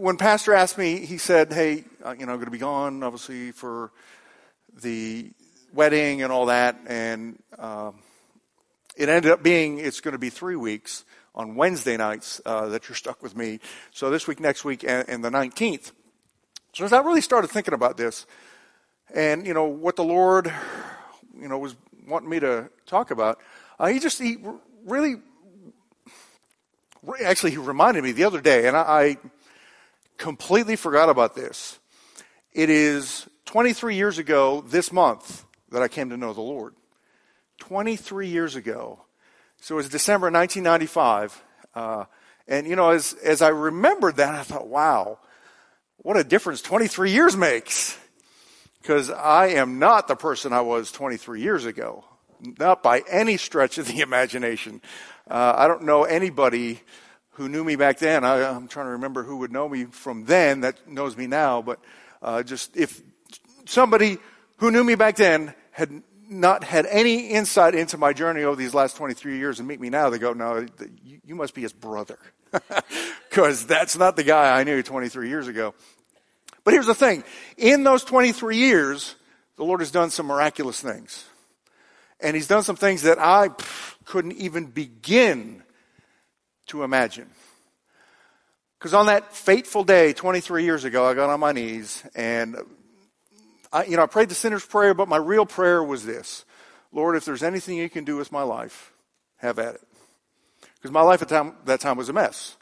when Pastor asked me, he said, "Hey, uh, you know, I'm going to be gone, obviously, for the wedding and all that," and um, it ended up being it's going to be three weeks on Wednesday nights uh, that you're stuck with me. So this week, next week, and, and the 19th. So as I really started thinking about this, and you know what the Lord, you know, was wanting me to talk about, uh, he just he really, actually, he reminded me the other day, and I, I completely forgot about this. It is 23 years ago this month that I came to know the Lord. 23 years ago. So it was December 1995. Uh, and, you know, as, as I remembered that, I thought, wow, what a difference 23 years makes. Because I am not the person I was 23 years ago. Not by any stretch of the imagination. Uh, I don't know anybody who knew me back then. I, am trying to remember who would know me from then that knows me now. But uh, just if somebody who knew me back then had not had any insight into my journey over these last 23 years and meet me now, they go, no, you must be his brother. Because that's not the guy I knew 23 years ago. But here's the thing. In those 23 years, the Lord has done some miraculous things. And he's done some things that I couldn't even begin to imagine. Because on that fateful day, 23 years ago, I got on my knees and I, you know, I prayed the sinner's prayer, but my real prayer was this Lord, if there's anything you can do with my life, have at it. Because my life at time, that time was a mess.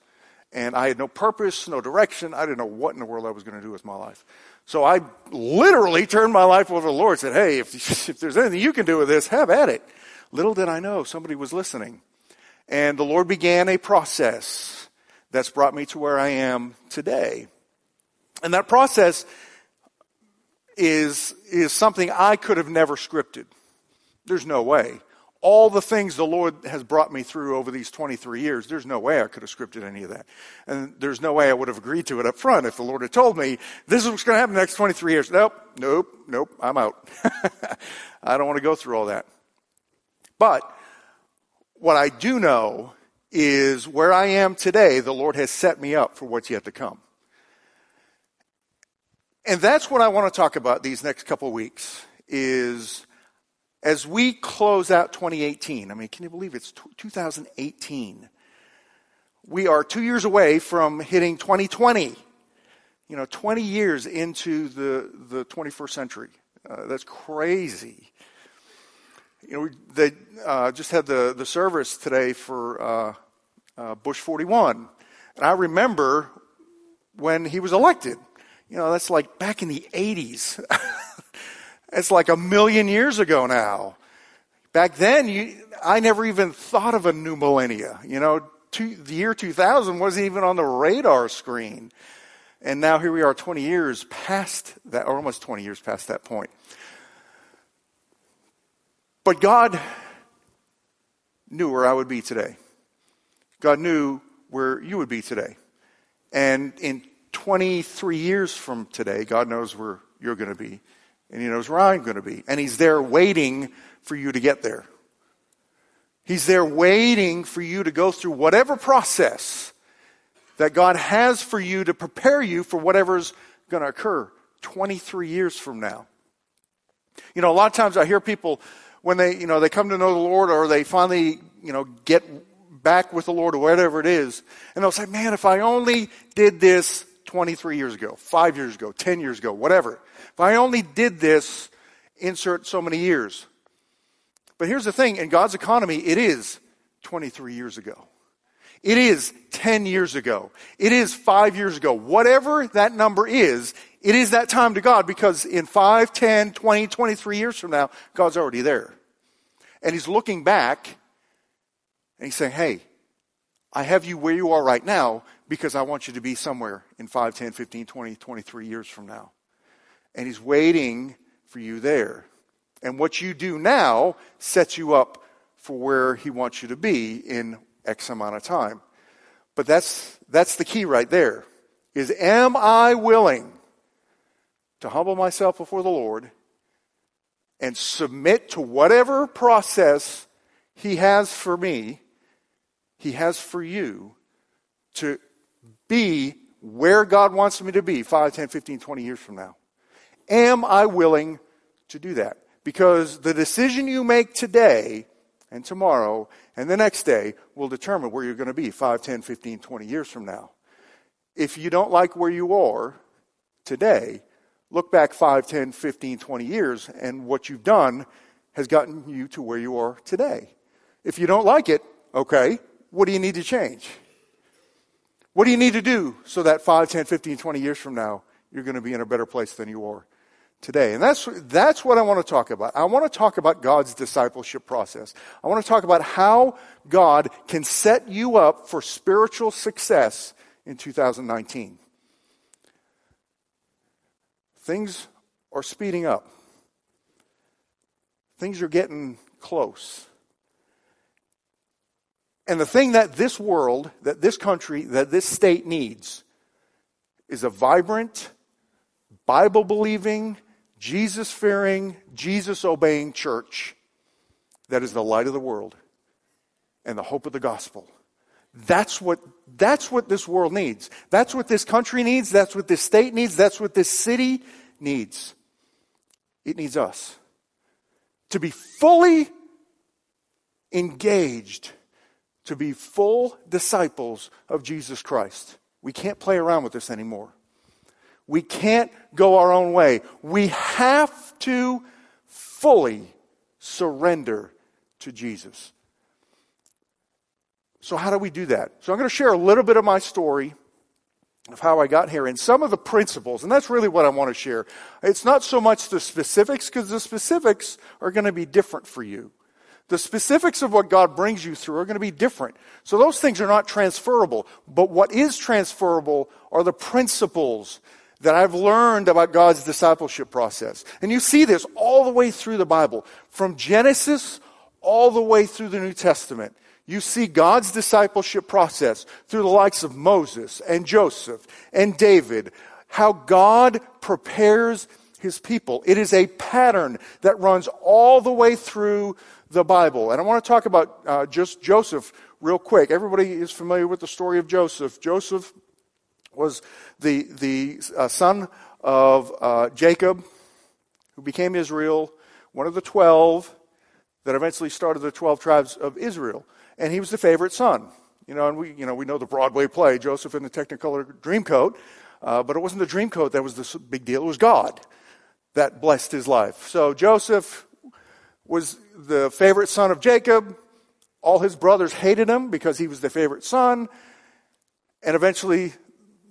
And I had no purpose, no direction. I didn't know what in the world I was going to do with my life. So I literally turned my life over to the Lord and said, Hey, if, if there's anything you can do with this, have at it. Little did I know somebody was listening. And the Lord began a process that's brought me to where I am today. And that process is, is something I could have never scripted. There's no way. All the things the Lord has brought me through over these 23 years, there's no way I could have scripted any of that. And there's no way I would have agreed to it up front if the Lord had told me, this is what's going to happen the next 23 years. Nope, nope, nope, I'm out. I don't want to go through all that. But what I do know is where I am today, the Lord has set me up for what's yet to come. And that's what I want to talk about these next couple weeks is as we close out 2018. I mean, can you believe it's 2018? We are two years away from hitting 2020. You know, 20 years into the, the 21st century. Uh, that's crazy. You know, they uh, just had the, the service today for uh, uh Bush 41. And I remember when he was elected. You know, that's like back in the 80s. it's like a million years ago now. Back then, you, I never even thought of a new millennia. You know, two, the year 2000 wasn't even on the radar screen. And now here we are 20 years past that, or almost 20 years past that point. But God knew where I would be today. God knew where you would be today. And in 23 years from today, God knows where you're going to be, and He knows where I'm going to be. And He's there waiting for you to get there. He's there waiting for you to go through whatever process that God has for you to prepare you for whatever's going to occur 23 years from now. You know, a lot of times I hear people when they, you know, they come to know the Lord or they finally, you know, get back with the Lord or whatever it is, and they'll say, man, if I only did this 23 years ago, five years ago, 10 years ago, whatever. If I only did this, insert so many years. But here's the thing in God's economy, it is 23 years ago. It is 10 years ago. It is five years ago. Whatever that number is, it is that time to God because in 5, 10, 20, 23 years from now, God's already there. And He's looking back and He's saying, hey, I have you where you are right now because I want you to be somewhere in 5, 10, 15, 20, 23 years from now. And He's waiting for you there. And what you do now sets you up for where He wants you to be in X amount of time. But that's, that's the key right there. Is am I willing to humble myself before the Lord and submit to whatever process He has for me, He has for you, to be where God wants me to be 5, 10, 15, 20 years from now? Am I willing to do that? Because the decision you make today and tomorrow and the next day will determine where you're going to be 5, 10, 15, 20 years from now. If you don't like where you are today, look back 5, 10, 15, 20 years, and what you've done has gotten you to where you are today. If you don't like it, okay, what do you need to change? What do you need to do so that 5, 10, 15, 20 years from now, you're going to be in a better place than you are today? And that's, that's what I want to talk about. I want to talk about God's discipleship process. I want to talk about how God can set you up for spiritual success in 2019. Things are speeding up. Things are getting close. And the thing that this world, that this country, that this state needs is a vibrant, Bible believing, Jesus fearing, Jesus obeying church that is the light of the world and the hope of the gospel. That's what, that's what this world needs. That's what this country needs. That's what this state needs. That's what this city needs. It needs us to be fully engaged to be full disciples of Jesus Christ. We can't play around with this anymore. We can't go our own way. We have to fully surrender to Jesus. So, how do we do that? So, I'm going to share a little bit of my story of how I got here and some of the principles, and that's really what I want to share. It's not so much the specifics, because the specifics are going to be different for you. The specifics of what God brings you through are going to be different. So those things are not transferable. But what is transferable are the principles that I've learned about God's discipleship process. And you see this all the way through the Bible. From Genesis all the way through the New Testament. You see God's discipleship process through the likes of Moses and Joseph and David. How God prepares his people. It is a pattern that runs all the way through the Bible. And I want to talk about uh, just Joseph real quick. Everybody is familiar with the story of Joseph. Joseph was the, the uh, son of uh, Jacob, who became Israel, one of the 12 that eventually started the 12 tribes of Israel. And he was the favorite son. You know, and we, you know, we know the Broadway play, Joseph in the Technicolor Dreamcoat, uh, but it wasn't the Dreamcoat that was the big deal. It was God that blessed his life. So Joseph was the favorite son of Jacob. All his brothers hated him because he was the favorite son. And eventually,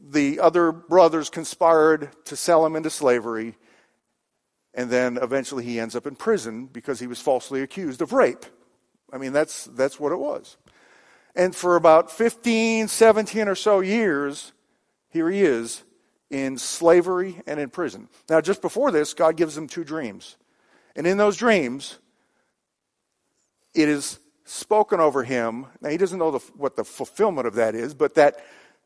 the other brothers conspired to sell him into slavery. And then eventually, he ends up in prison because he was falsely accused of rape. I mean, that's, that's what it was. And for about 15, 17 or so years, here he is in slavery and in prison. Now, just before this, God gives him two dreams. And in those dreams, it is spoken over him. Now, he doesn't know the, what the fulfillment of that is, but that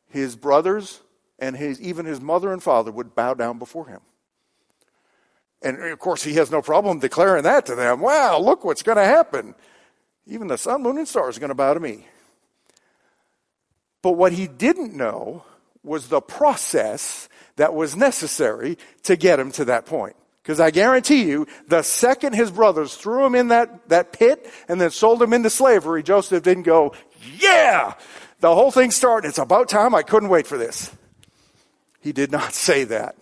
his brothers and his, even his mother and father would bow down before him. And of course, he has no problem declaring that to them. Wow, look what's going to happen. Even the sun, moon, and stars are going to bow to me. But what he didn't know was the process that was necessary to get him to that point. Because I guarantee you, the second his brothers threw him in that, that pit and then sold him into slavery, Joseph didn't go, yeah, the whole thing started. It's about time. I couldn't wait for this. He did not say that.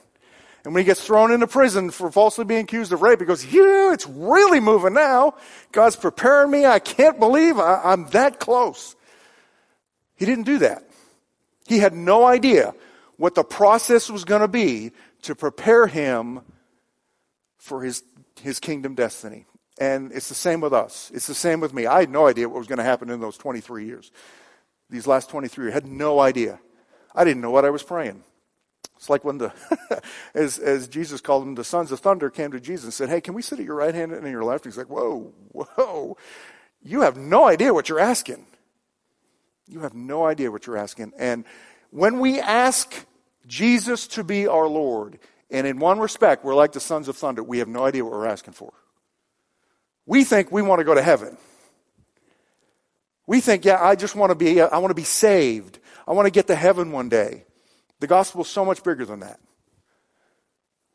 And when he gets thrown into prison for falsely being accused of rape, he goes, yeah, it's really moving now. God's preparing me. I can't believe I, I'm that close. He didn't do that. He had no idea what the process was going to be to prepare him for his, his kingdom destiny. And it's the same with us. It's the same with me. I had no idea what was going to happen in those 23 years. These last 23 years, I had no idea. I didn't know what I was praying. It's like when the, as, as Jesus called them, the sons of thunder came to Jesus and said, Hey, can we sit at your right hand and your left? He's like, Whoa, whoa. You have no idea what you're asking. You have no idea what you're asking. And when we ask Jesus to be our Lord, and in one respect, we're like the sons of thunder. We have no idea what we're asking for. We think we want to go to heaven. We think, yeah, I just want to be, I want to be saved. I want to get to heaven one day. The gospel is so much bigger than that.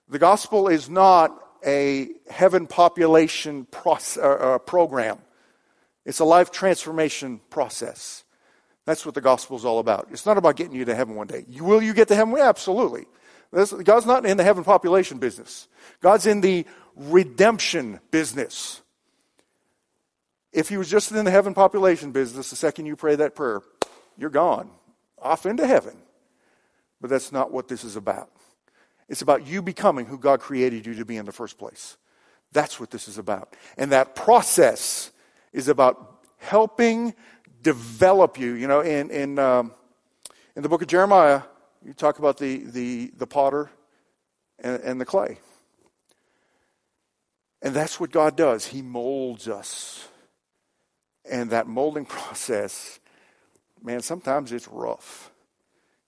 The gospel is not a heaven population process, uh, uh, program. It's a life transformation process. That's what the gospel is all about. It's not about getting you to heaven one day. Will you get to heaven? Absolutely. God's not in the heaven population business. God's in the redemption business. If he was just in the heaven population business, the second you pray that prayer, you're gone, off into heaven. But that's not what this is about. It's about you becoming who God created you to be in the first place. That's what this is about. And that process is about helping develop you. You know, in, in, um, in the book of Jeremiah, you talk about the, the, the potter and, and the clay. And that's what God does. He molds us. And that molding process, man, sometimes it's rough.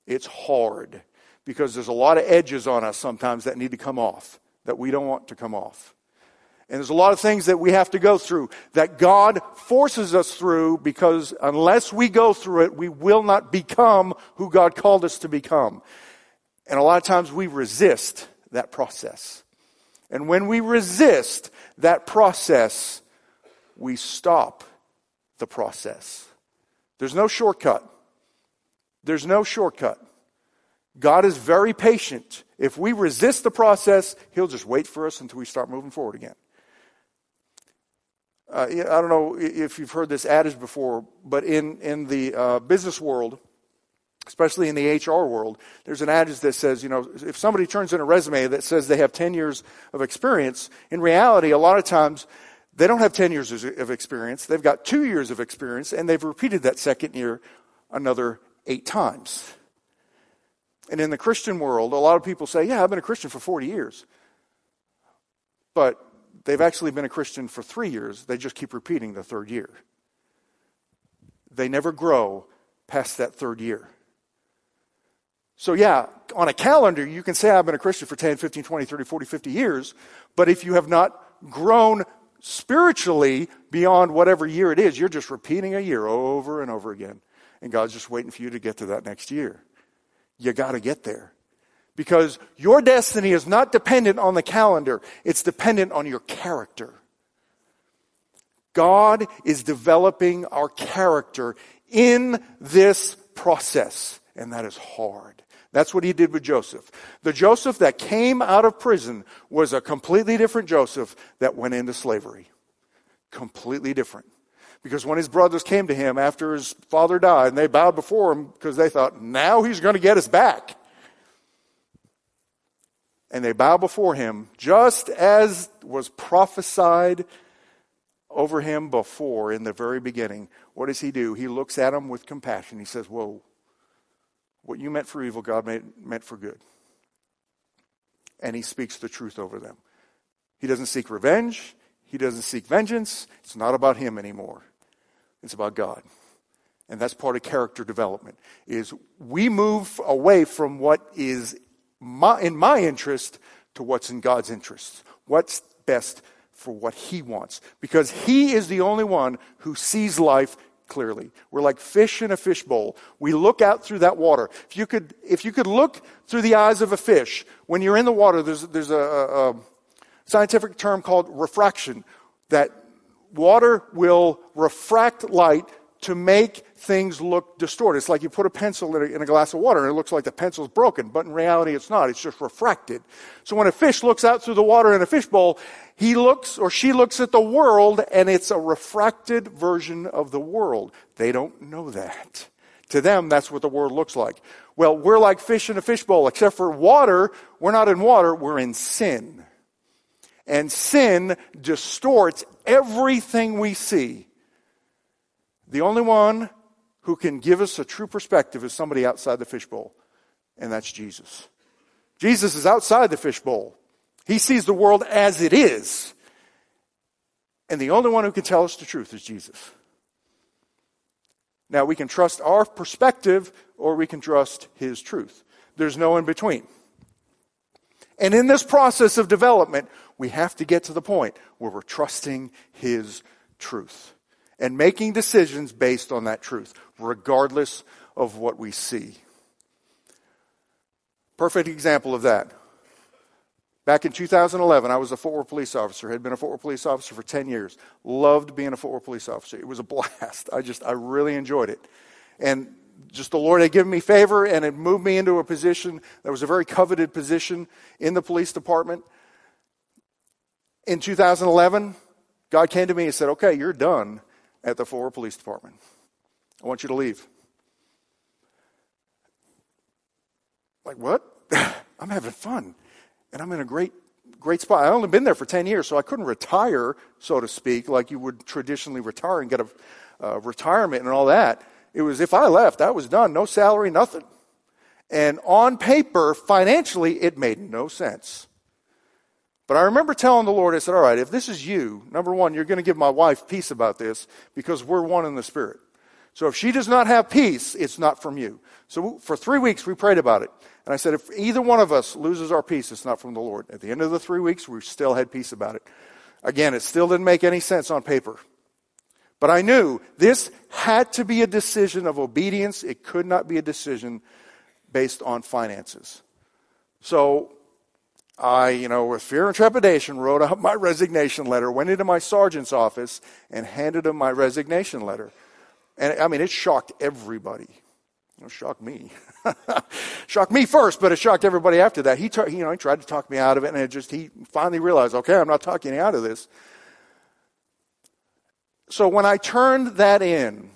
It's hard because there's a lot of edges on us sometimes that need to come off, that we don't want to come off. And there's a lot of things that we have to go through that God forces us through because unless we go through it, we will not become who God called us to become. And a lot of times we resist that process. And when we resist that process, we stop the process. There's no shortcut. There's no shortcut. God is very patient. If we resist the process, He'll just wait for us until we start moving forward again. Uh, I don't know if you've heard this adage before, but in, in the uh, business world, especially in the HR world, there's an adage that says, you know, if somebody turns in a resume that says they have 10 years of experience, in reality, a lot of times they don't have 10 years of experience. They've got two years of experience, and they've repeated that second year another eight times. And in the Christian world, a lot of people say, Yeah, I've been a Christian for 40 years. But they've actually been a Christian for three years. They just keep repeating the third year. They never grow past that third year. So, yeah, on a calendar, you can say, I've been a Christian for 10, 15, 20, 30, 40, 50 years. But if you have not grown spiritually beyond whatever year it is, you're just repeating a year over and over again. And God's just waiting for you to get to that next year. You got to get there. Because your destiny is not dependent on the calendar, it's dependent on your character. God is developing our character in this process, and that is hard. That's what he did with Joseph. The Joseph that came out of prison was a completely different Joseph that went into slavery. Completely different. Because when his brothers came to him after his father died, and they bowed before him because they thought, now he's going to get us back. And they bow before him just as was prophesied over him before in the very beginning. What does he do? He looks at them with compassion. He says, Whoa, what you meant for evil, God made, meant for good. And he speaks the truth over them. He doesn't seek revenge. He doesn't seek vengeance. It's not about him anymore. It's about God. And that's part of character development is we move away from what is my, in my interest to what's in God's interest. What's best for what he wants because he is the only one who sees life clearly. We're like fish in a fishbowl. We look out through that water. If you could, if you could look through the eyes of a fish, when you're in the water, there's, there's a, a, a scientific term called refraction that water will refract light to make things look distorted. It's like you put a pencil in a, in a, glass of water and it looks like the pencil's broken, but in reality it's not. It's just refracted. So when a fish looks out through the water in a fishbowl, he looks or she looks at the world and it's a refracted version of the world. They don't know that. To them, that's what the world looks like. Well, we're like fish in a fishbowl, except for water. We're not in water, we're in sin. And sin distorts everything we see. The only one who can give us a true perspective is somebody outside the fishbowl, and that's Jesus. Jesus is outside the fishbowl. He sees the world as it is. And the only one who can tell us the truth is Jesus. Now, we can trust our perspective or we can trust his truth. There's no in between. And in this process of development, we have to get to the point where we're trusting his truth and making decisions based on that truth, regardless of what we see. Perfect example of that. Back in 2011, I was a Fort Worth police officer, had been a Fort Worth police officer for 10 years. Loved being a Fort Worth police officer. It was a blast. I just, I really enjoyed it. And just the Lord had given me favor and had moved me into a position that was a very coveted position in the police department. In 2011, God came to me and said, Okay, you're done at the Fort Worth Police Department. I want you to leave. Like, what? I'm having fun and I'm in a great great spot. I only been there for 10 years, so I couldn't retire, so to speak, like you would traditionally retire and get a uh, retirement and all that. It was if I left, I was done, no salary, nothing. And on paper, financially, it made no sense. But I remember telling the Lord, I said, All right, if this is you, number one, you're going to give my wife peace about this because we're one in the Spirit. So if she does not have peace, it's not from you. So for three weeks, we prayed about it. And I said, if either one of us loses our peace, it's not from the Lord. At the end of the three weeks, we still had peace about it. Again, it still didn't make any sense on paper. But I knew this had to be a decision of obedience. It could not be a decision based on finances. So I, you know, with fear and trepidation, wrote out my resignation letter, went into my sergeant's office, and handed him my resignation letter. And I mean, it shocked everybody. It shocked me. shocked me first, but it shocked everybody after that. He, you know, he tried to talk me out of it, and it just he finally realized, okay, I'm not talking out of this. So when I turned that in,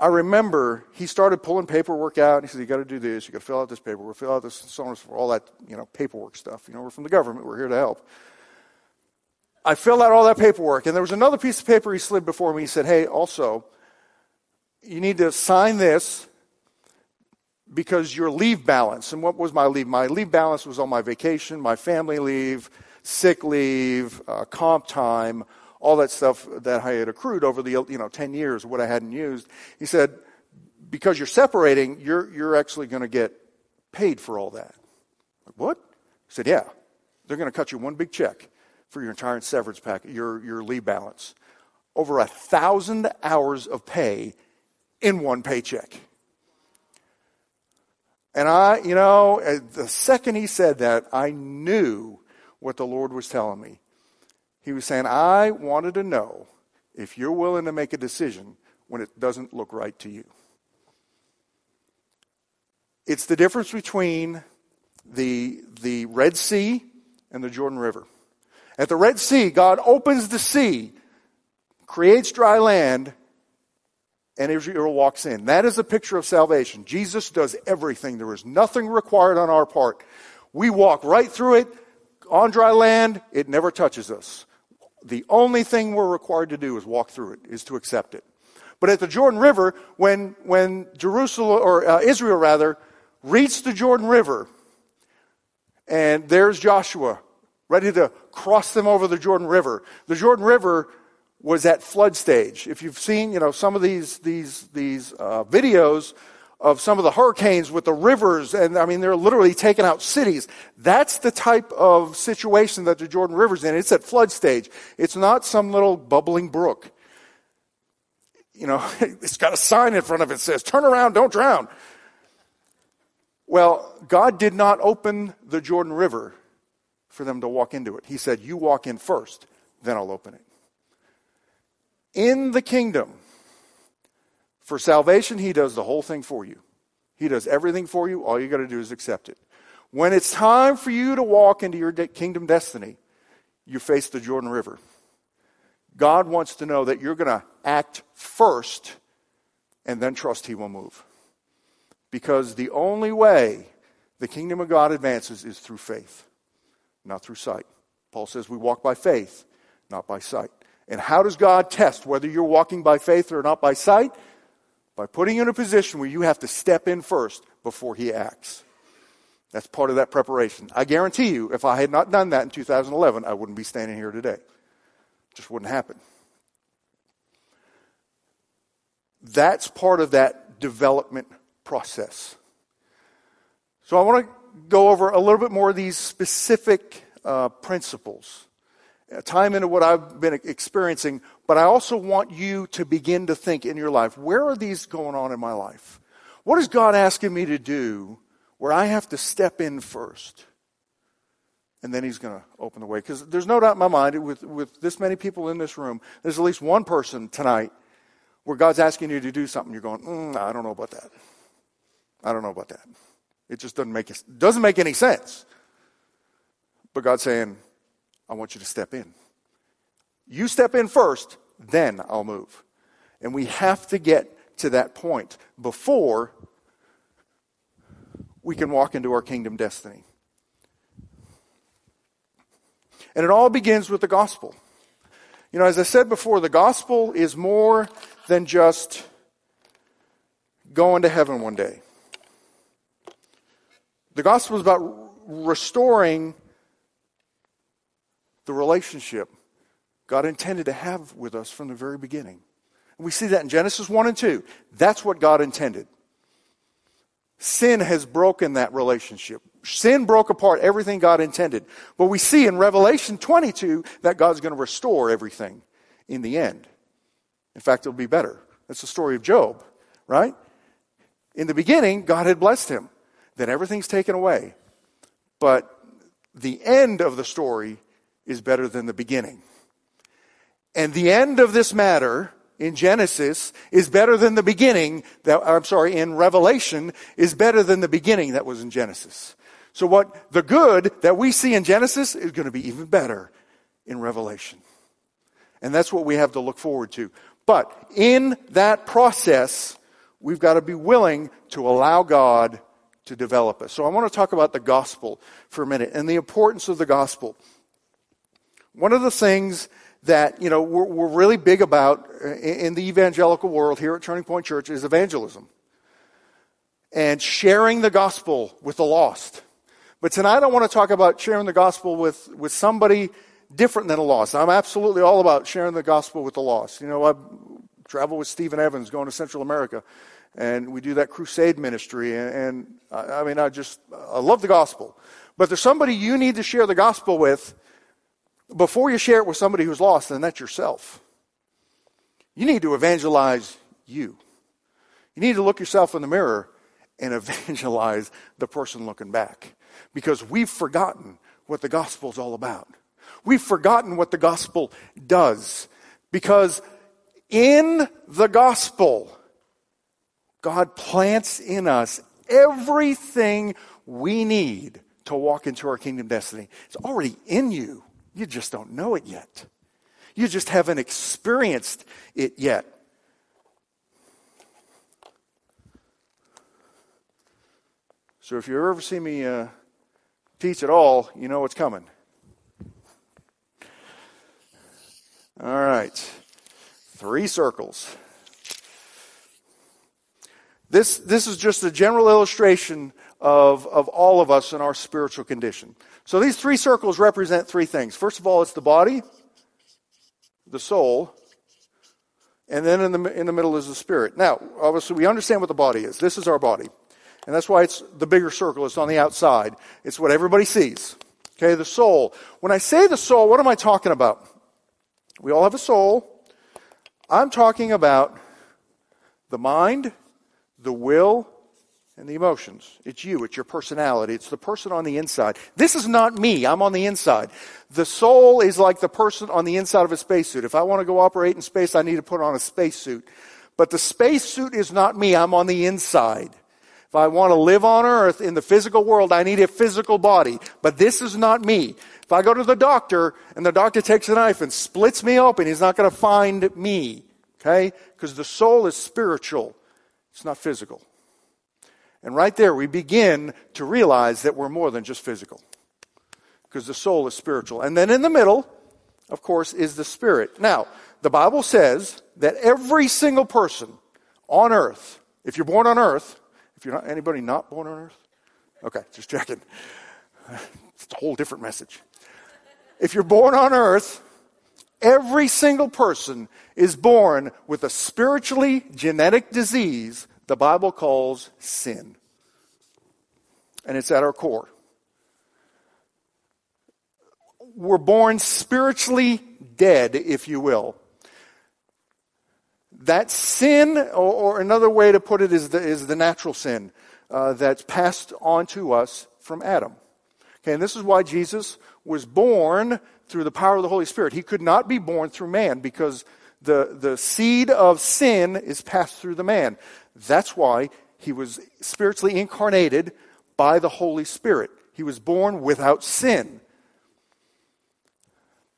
I remember he started pulling paperwork out. And he said, "You got to do this. You got to fill out this paperwork. Fill out this, so on, and so for all that, you know, paperwork stuff. You know, we're from the government. We're here to help." I filled out all that paperwork, and there was another piece of paper he slid before me. He said, Hey, also, you need to sign this because your leave balance. And what was my leave? My leave balance was on my vacation, my family leave, sick leave, uh, comp time, all that stuff that I had accrued over the you know 10 years, what I hadn't used. He said, because you're separating, you're, you're actually going to get paid for all that. Like, what? He said, yeah. They're going to cut you one big check for your entire severance package, your, your leave balance. Over a thousand hours of pay in one paycheck. And I, you know, the second he said that, I knew what the Lord was telling me. He was saying, I wanted to know if you're willing to make a decision when it doesn't look right to you. It's the difference between the, the Red Sea and the Jordan River. At the Red Sea, God opens the sea, creates dry land, and Israel walks in. That is a picture of salvation. Jesus does everything. There is nothing required on our part. We walk right through it on dry land. It never touches us. The only thing we're required to do is walk through it, is to accept it. But at the Jordan River, when, when Jerusalem, or uh, Israel rather, reached the Jordan River, and there's Joshua ready to cross them over the Jordan River. The Jordan River was at flood stage. If you've seen, you know, some of these these these uh, videos of some of the hurricanes with the rivers, and I mean, they're literally taking out cities. That's the type of situation that the Jordan River's in. It's at flood stage. It's not some little bubbling brook. You know, it's got a sign in front of it that says, turn around, don't drown. Well, God did not open the Jordan River for them to walk into it. He said, You walk in first, then I'll open it. In the kingdom, for salvation, He does the whole thing for you. He does everything for you. All you got to do is accept it. When it's time for you to walk into your kingdom destiny, you face the Jordan River. God wants to know that you're going to act first and then trust He will move. Because the only way the kingdom of God advances is through faith not through sight. Paul says we walk by faith, not by sight. And how does God test whether you're walking by faith or not by sight? By putting you in a position where you have to step in first before He acts. That's part of that preparation. I guarantee you, if I had not done that in 2011, I wouldn't be standing here today. It just wouldn't happen. That's part of that development process. So I want to go over a little bit more of these specific uh, principles, time into what I've been experiencing, but I also want you to begin to think in your life where are these going on in my life? What is God asking me to do where I have to step in first. And then he's going to open the way. Because there's no doubt in my mind, with, with this many people in this room, there's at least one person tonight where God's asking you to do something. You're going, mm, I don't know about that. I don't know about that. It just doesn't make, doesn't make any sense. But God's saying, I want you to step in. You step in first, then I'll move. And we have to get to that point before we can walk into our kingdom destiny. And it all begins with the gospel. You know, as I said before, the gospel is more than just going to heaven one day. The gospel is about restoring the relationship God intended to have with us from the very beginning. And we see that in Genesis 1 and 2. That's what God intended. Sin has broken that relationship. Sin broke apart everything God intended. But we see in Revelation 22 that God's going to restore everything in the end. In fact, it'll be better. That's the story of Job, right? In the beginning, God had blessed him. Then everything's taken away. But the end of the story is better than the beginning. And the end of this matter in Genesis is better than the beginning that, I'm sorry, in Revelation is better than the beginning that was in Genesis. So what the good that we see in Genesis is going to be even better in Revelation. And that's what we have to look forward to. But in that process, we've got to be willing to allow God to develop us. So I want to talk about the gospel for a minute and the importance of the gospel. One of the things that, you know, we're, we're really big about uh, in the evangelical world here at Turning Point Church is evangelism and sharing the gospel with the lost. But tonight I want to talk about sharing the gospel with, with somebody different than a lost. I'm absolutely all about sharing the gospel with the lost. You know, I travel with Stephen Evans going to Central America, and we do that crusade ministry. And, and I, I mean, I just, I love the gospel. But there's somebody you need to share the gospel with before you share it with somebody who's lost, then that's yourself. You need to evangelize you. You need to look yourself in the mirror and evangelize the person looking back. Because we've forgotten what the gospel is all about. We've forgotten what the gospel does. Because in the gospel, God plants in us everything we need to walk into our kingdom destiny. It's already in you. You just don't know it yet. You just haven't experienced it yet. So if you ever see me uh, teach at all, you know what's coming. All right. Three circles. This, this is just a general illustration of, of all of us in our spiritual condition. So these three circles represent three things. First of all, it's the body, the soul, and then in the, in the middle is the spirit. Now, obviously, we understand what the body is. This is our body. And that's why it's the bigger circle. It's on the outside. It's what everybody sees. Okay, the soul. When I say the soul, what am I talking about? We all have a soul. I'm talking about the mind, the will, and the emotions. It's you, it's your personality, it's the person on the inside. This is not me, I'm on the inside. The soul is like the person on the inside of a spacesuit. If I want to go operate in space, I need to put on a spacesuit. But the spacesuit is not me, I'm on the inside. If I want to live on earth in the physical world, I need a physical body. But this is not me. If I go to the doctor and the doctor takes a knife and splits me open, he's not going to find me. Okay? Because the soul is spiritual. It's not physical. And right there, we begin to realize that we're more than just physical. Because the soul is spiritual. And then in the middle, of course, is the spirit. Now, the Bible says that every single person on earth, if you're born on earth, if you're not anybody not born on earth, okay, just checking. It's a whole different message. If you're born on earth, every single person is born with a spiritually genetic disease the Bible calls sin. And it's at our core. We're born spiritually dead, if you will. That sin, or, or another way to put it, is the, is the natural sin. uh, that's passed on to us from Adam. Okay, and this is why Jesus was born through the power of the Holy Spirit. He could not be born through man because the, the seed of sin is passed through the man. That's why he was spiritually incarnated by the Holy Spirit. He was born without sin.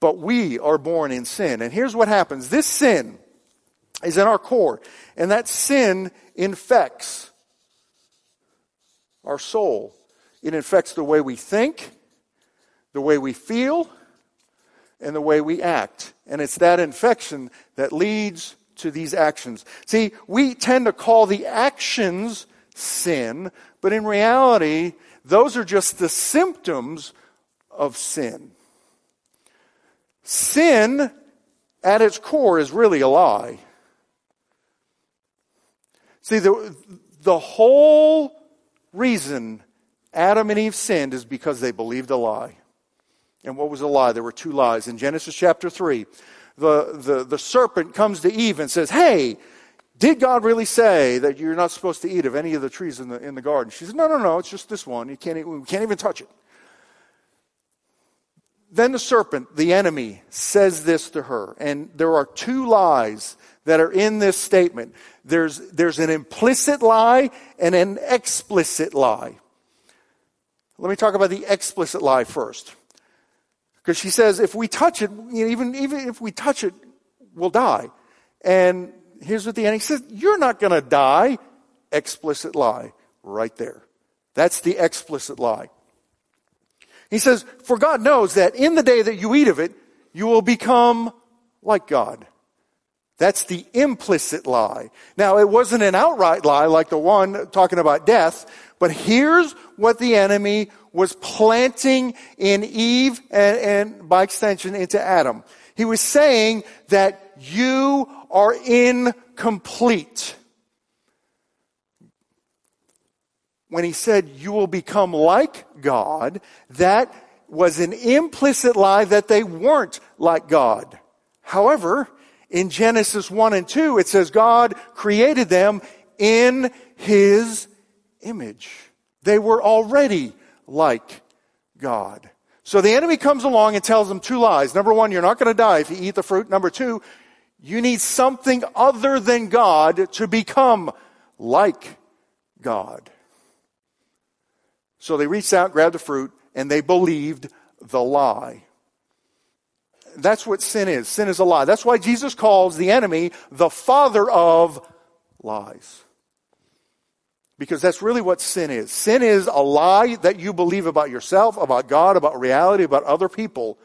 But we are born in sin. And here's what happens. This sin is in our core. And that sin infects our soul. It infects the way we think, the way we feel, and the way we act. And it's that infection that leads to these actions. See, we tend to call the actions sin, but in reality, those are just the symptoms of sin. Sin, at its core, is really a lie. See, the, the whole reason Adam and Eve sinned is because they believed a lie. And what was a lie? There were two lies. In Genesis chapter 3, the, the, the serpent comes to Eve and says, Hey, did God really say that you're not supposed to eat of any of the trees in the, in the garden? She said, No, no, no, it's just this one. You can't, we can't even touch it. Then the serpent, the enemy, says this to her. And there are two lies that are in this statement. There's, there's an implicit lie and an explicit lie. Let me talk about the explicit lie first. Because she says, if we touch it, you know, even, even if we touch it, we'll die. And here's what the enemy says You're not going to die. Explicit lie right there. That's the explicit lie. He says, For God knows that in the day that you eat of it, you will become like God. That's the implicit lie. Now, it wasn't an outright lie like the one talking about death, but here's what the enemy was planting in Eve and, and by extension into Adam. He was saying that you are incomplete. When he said you will become like God, that was an implicit lie that they weren't like God. However, in Genesis 1 and 2, it says God created them in His image. They were already like God. So the enemy comes along and tells them two lies. Number one, you're not going to die if you eat the fruit. Number two, you need something other than God to become like God. So they reached out, grabbed the fruit, and they believed the lie. That's what sin is. Sin is a lie. That's why Jesus calls the enemy the father of lies. Because that's really what sin is. Sin is a lie that you believe about yourself, about God, about reality, about other people.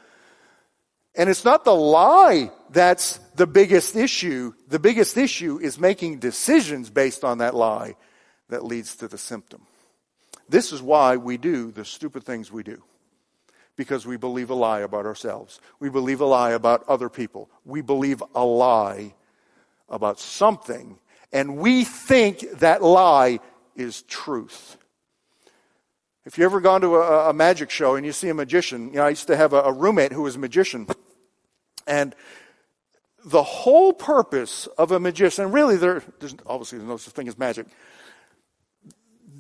And it's not the lie that's the biggest issue. The biggest issue is making decisions based on that lie that leads to the symptom. This is why we do the stupid things we do because we believe a lie about ourselves. We believe a lie about other people. We believe a lie about something, and we think that lie is truth. If you've ever gone to a, a magic show and you see a magician, you know, I used to have a, a roommate who was a magician, and the whole purpose of a magician, and really, there, there's obviously there's no such thing as magic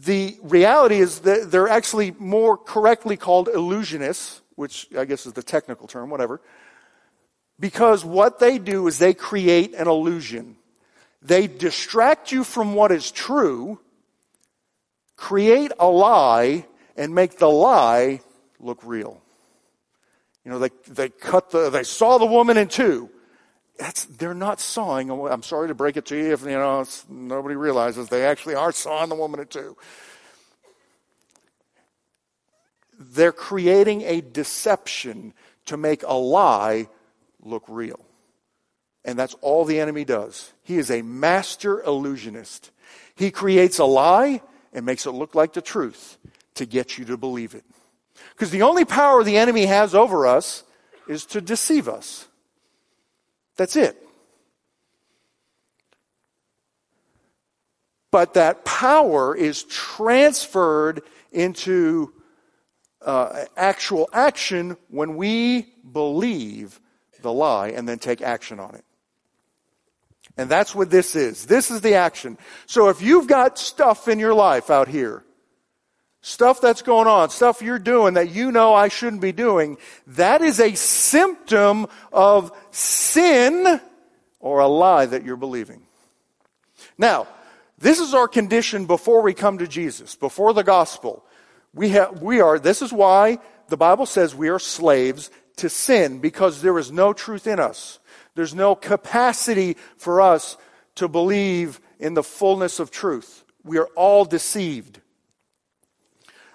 the reality is that they're actually more correctly called illusionists, which I guess is the technical term, whatever. Because what they do is they create an illusion. They distract you from what is true, create a lie, and make the lie look real. You know, they, they cut the, they saw the woman in two. That's, they're not sawing. I'm sorry to break it to you if, you know, nobody realizes they actually are sawing the woman in two. They're creating a deception to make a lie look real. And that's all the enemy does. He is a master illusionist. He creates a lie and makes it look like the truth to get you to believe it. Because the only power the enemy has over us is to deceive us. That's it. But that power is transferred into uh, actual action when we believe the lie and then take action on it. And that's what this is. This is the action. So if you've got stuff in your life out here, stuff that's going on, stuff you're doing that you know I shouldn't be doing, that is a symptom of sin or a lie that you're believing. Now, this is our condition before we come to Jesus, before the gospel. We have, we are, this is why the Bible says we are slaves to sin because there is no truth in us. There's no capacity for us to believe in the fullness of truth. We are all deceived.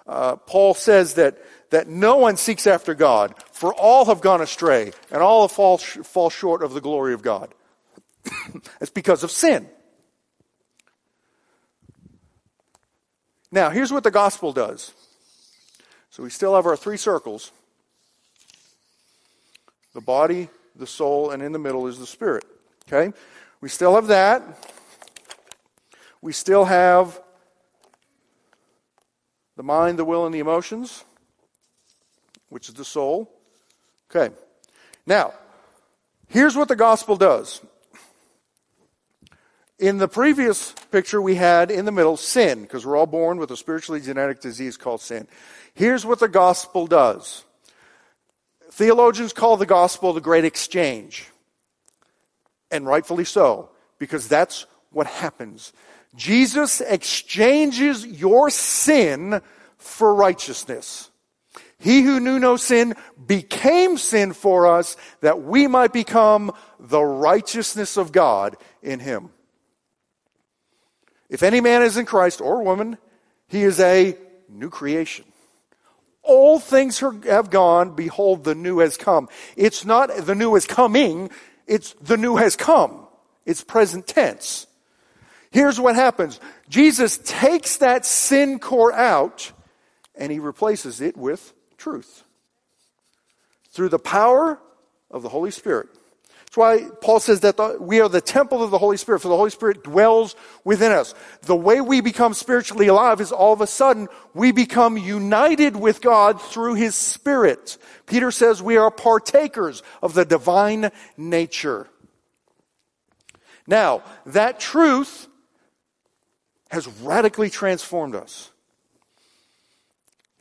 Uh, Paul says that, that no one seeks after God, for all have gone astray, and all have fall, fall short of the glory of God. it's because of sin. Now, here's what the gospel does. So we still have our three circles the body, the soul, and in the middle is the spirit. Okay? We still have that. We still have the mind, the will, and the emotions, which is the soul. Okay. Now, here's what the gospel does. In the previous picture, we had in the middle sin, because we're all born with a spiritually genetic disease called sin. Here's what the gospel does Theologians call the gospel the great exchange. And rightfully so, because that's what happens. Jesus exchanges your sin for righteousness. He who knew no sin became sin for us that we might become the righteousness of God in him. If any man is in Christ or woman, he is a new creation. All things have gone. Behold, the new has come. It's not the new is coming. It's the new has come. It's present tense. Here's what happens. Jesus takes that sin core out and he replaces it with truth. Through the power of the Holy Spirit. That's why Paul says that we are the temple of the Holy Spirit, for the Holy Spirit dwells within us. The way we become spiritually alive is all of a sudden we become united with God through His Spirit. Peter says we are partakers of the divine nature. Now, that truth has radically transformed us.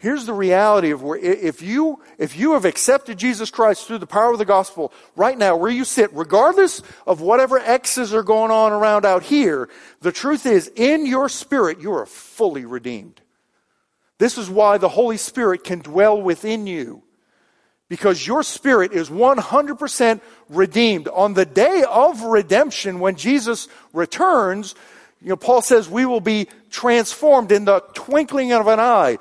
Here's the reality of where, if you, if you have accepted Jesus Christ through the power of the gospel, right now, where you sit, regardless of whatever X's are going on around out here, the truth is, in your spirit, you are fully redeemed. This is why the Holy Spirit can dwell within you. Because your spirit is 100% redeemed. On the day of redemption, when Jesus returns, you know, Paul says we will be transformed in the twinkling of an eye.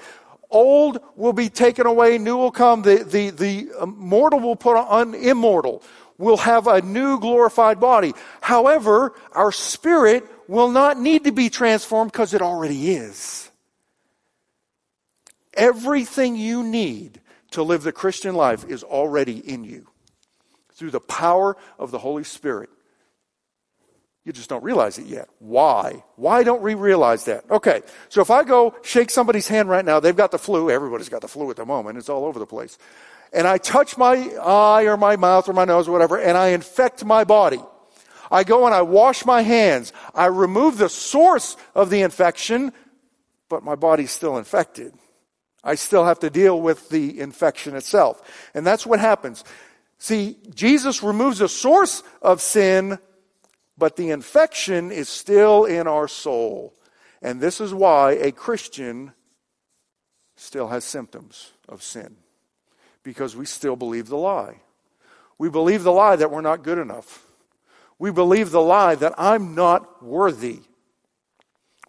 Old will be taken away, new will come. The, the, the uh, mortal will put on immortal. We'll have a new glorified body. However, our spirit will not need to be transformed because it already is. Everything you need to live the Christian life is already in you through the power of the Holy Spirit. You just don't realize it yet. Why? Why don't we realize that? Okay, so if I go shake somebody's hand right now, they've got the flu. Everybody's got the flu at the moment. It's all over the place. And I touch my eye or my mouth or my nose or whatever, and I infect my body. I go and I wash my hands. I remove the source of the infection, but my body's still infected. I still have to deal with the infection itself. And that's what happens. See, Jesus removes the source of sin but the infection is still in our soul. And this is why a Christian still has symptoms of sin. Because we still believe the lie. We believe the lie that we're not good enough. We believe the lie that I'm not worthy.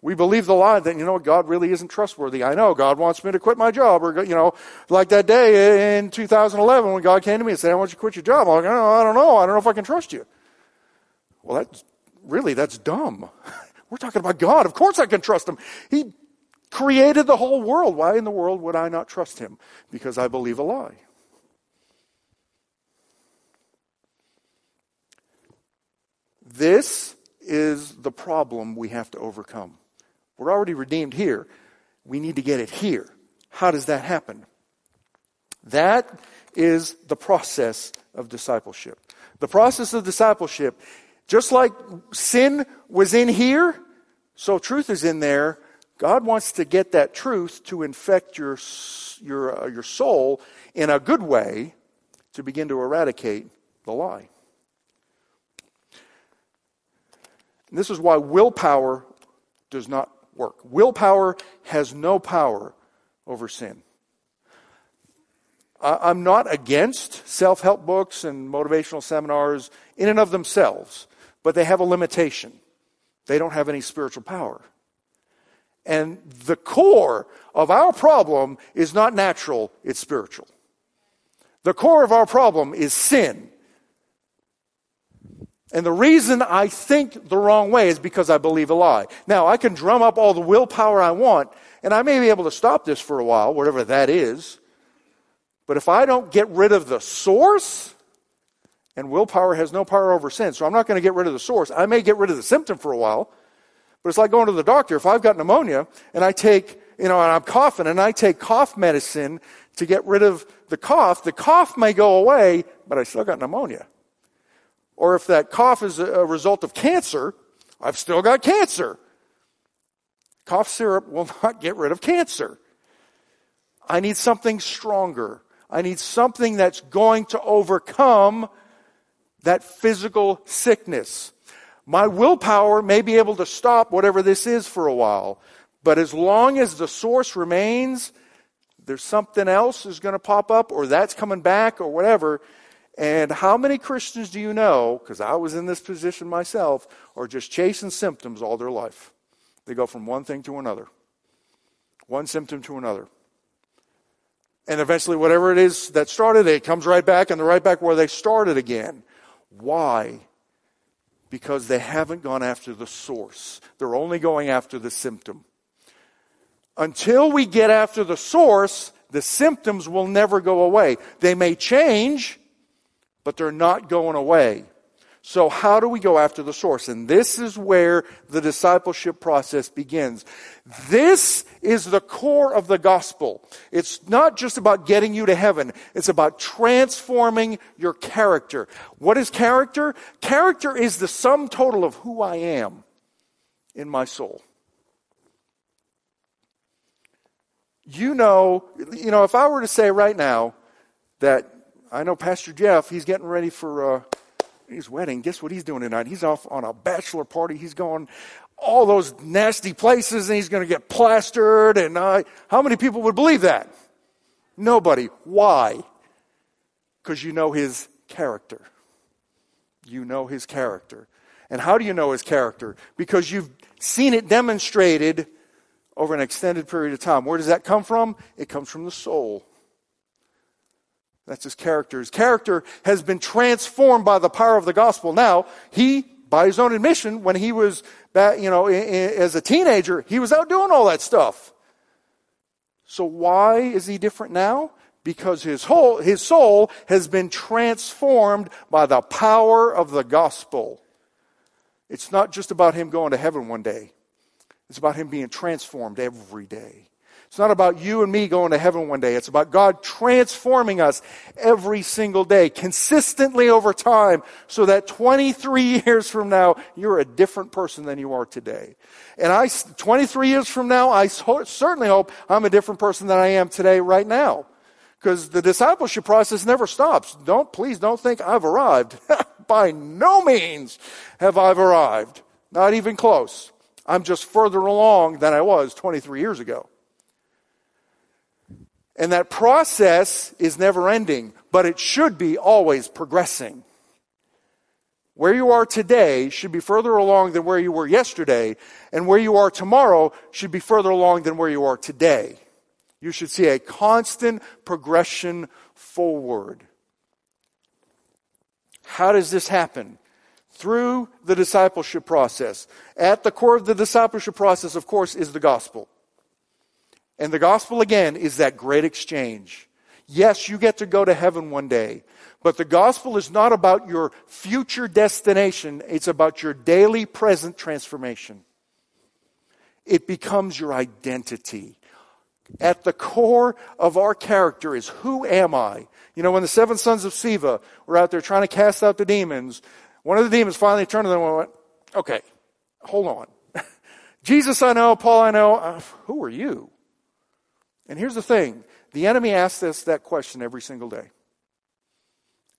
We believe the lie that, you know, God really isn't trustworthy. I know God wants me to quit my job. Or, you know, like that day in 2011 when God came to me and said, I want you to quit your job. I'm like, I don't know. I don't know if I can trust you. Well, that's really, that's dumb. We're talking about God. Of course I can trust him. He created the whole world. Why in the world would I not trust him? Because I believe a lie. This is the problem we have to overcome. We're already redeemed here. We need to get it here. How does that happen? That is the process of discipleship. The process of discipleship Just like sin was in here, so truth is in there. God wants to get that truth to infect your, your, uh, your soul in a good way to begin to eradicate the lie. And this is why willpower does not work. Willpower has no power over sin. I'm not against self help books and motivational seminars in and of themselves, but they have a limitation. They don't have any spiritual power. And the core of our problem is not natural, it's spiritual. The core of our problem is sin. And the reason I think the wrong way is because I believe a lie. Now, I can drum up all the willpower I want, and I may be able to stop this for a while, whatever that is. But if I don't get rid of the source, and willpower has no power over sin, so I'm not going to get rid of the source. I may get rid of the symptom for a while, but it's like going to the doctor. If I've got pneumonia and I take, you know, and I'm coughing and I take cough medicine to get rid of the cough, the cough may go away, but I still got pneumonia. Or if that cough is a result of cancer, I've still got cancer. Cough syrup will not get rid of cancer. I need something stronger. I need something that's going to overcome that physical sickness. My willpower may be able to stop whatever this is for a while, but as long as the source remains, there's something else is going to pop up or that's coming back or whatever. And how many Christians do you know, because I was in this position myself, are just chasing symptoms all their life? They go from one thing to another, one symptom to another. And eventually, whatever it is that started, it comes right back and they're right back where they started again. Why? Because they haven't gone after the source. They're only going after the symptom. Until we get after the source, the symptoms will never go away. They may change, but they're not going away. So how do we go after the source? And this is where the discipleship process begins. This is the core of the gospel. It's not just about getting you to heaven. It's about transforming your character. What is character? Character is the sum total of who I am in my soul. You know, you know, if I were to say right now that I know Pastor Jeff, he's getting ready for, uh, his wedding. Guess what he's doing tonight? He's off on a bachelor party. He's going all those nasty places and he's going to get plastered. And uh, how many people would believe that? Nobody. Why? Because you know his character. You know his character. And how do you know his character? Because you've seen it demonstrated over an extended period of time. Where does that come from? It comes from the soul. That's his character. His character has been transformed by the power of the gospel. Now, he, by his own admission, when he was, back, you know, as a teenager, he was out doing all that stuff. So why is he different now? Because his whole, his soul has been transformed by the power of the gospel. It's not just about him going to heaven one day. It's about him being transformed every day. It's not about you and me going to heaven one day. It's about God transforming us every single day, consistently over time, so that 23 years from now, you're a different person than you are today. And I, 23 years from now, I certainly hope I'm a different person than I am today, right now. Because the discipleship process never stops. Don't, please don't think I've arrived. By no means have I arrived. Not even close. I'm just further along than I was 23 years ago. And that process is never ending, but it should be always progressing. Where you are today should be further along than where you were yesterday, and where you are tomorrow should be further along than where you are today. You should see a constant progression forward. How does this happen? Through the discipleship process. At the core of the discipleship process, of course, is the gospel. And the gospel, again, is that great exchange. Yes, you get to go to heaven one day, but the gospel is not about your future destination, it's about your daily present transformation. It becomes your identity. At the core of our character is who am I? You know, when the seven sons of Sceva were out there trying to cast out the demons, One of the demons finally turned to them and went, okay, hold on. Jesus I know, Paul I know, uh, who are you? And here's the thing. The enemy asks us that question every single day.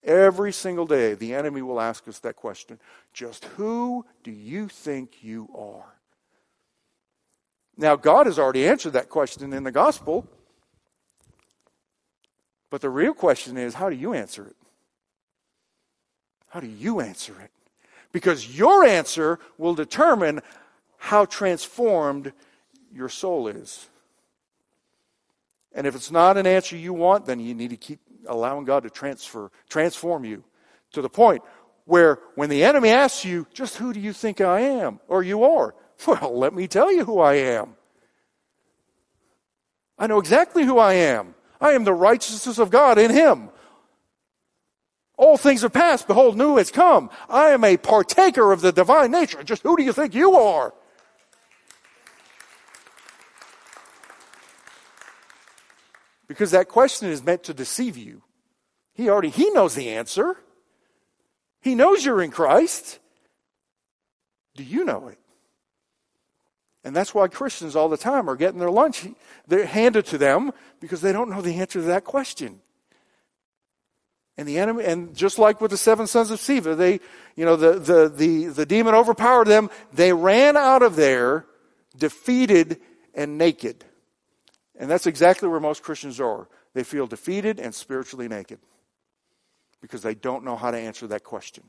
Every single day, the enemy will ask us that question. Just who do you think you are? Now, God has already answered that question in the gospel. But the real question is how do you answer it? How do you answer it? Because your answer will determine how transformed your soul is. And if it's not an answer you want, then you need to keep allowing God to transfer, transform you to the point where when the enemy asks you, just who do you think I am or you are? Well, let me tell you who I am. I know exactly who I am. I am the righteousness of God in Him. All things are past. Behold, new has come. I am a partaker of the divine nature. Just who do you think you are? Because that question is meant to deceive you. He already, he knows the answer. He knows you're in Christ. Do you know it? And that's why Christians all the time are getting their lunch they're handed to them because they don't know the answer to that question. And the enemy, and just like with the seven sons of Sceva, they, you know, the, the, the, the demon overpowered them. They ran out of there defeated and naked. And that's exactly where most Christians are. They feel defeated and spiritually naked because they don't know how to answer that question.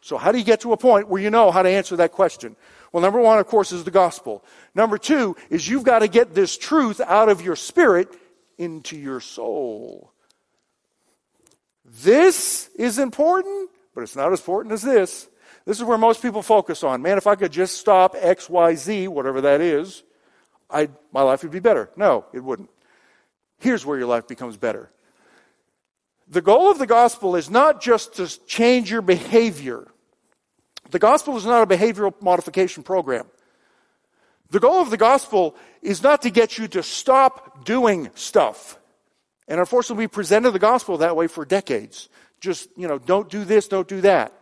So, how do you get to a point where you know how to answer that question? Well, number one, of course, is the gospel. Number two is you've got to get this truth out of your spirit into your soul. This is important, but it's not as important as this. This is where most people focus on. Man, if I could just stop X, Y, Z, whatever that is, I, my life would be better. No, it wouldn't. Here's where your life becomes better. The goal of the gospel is not just to change your behavior. The gospel is not a behavioral modification program. The goal of the gospel is not to get you to stop doing stuff. And unfortunately, we presented the gospel that way for decades. Just, you know, don't do this, don't do that.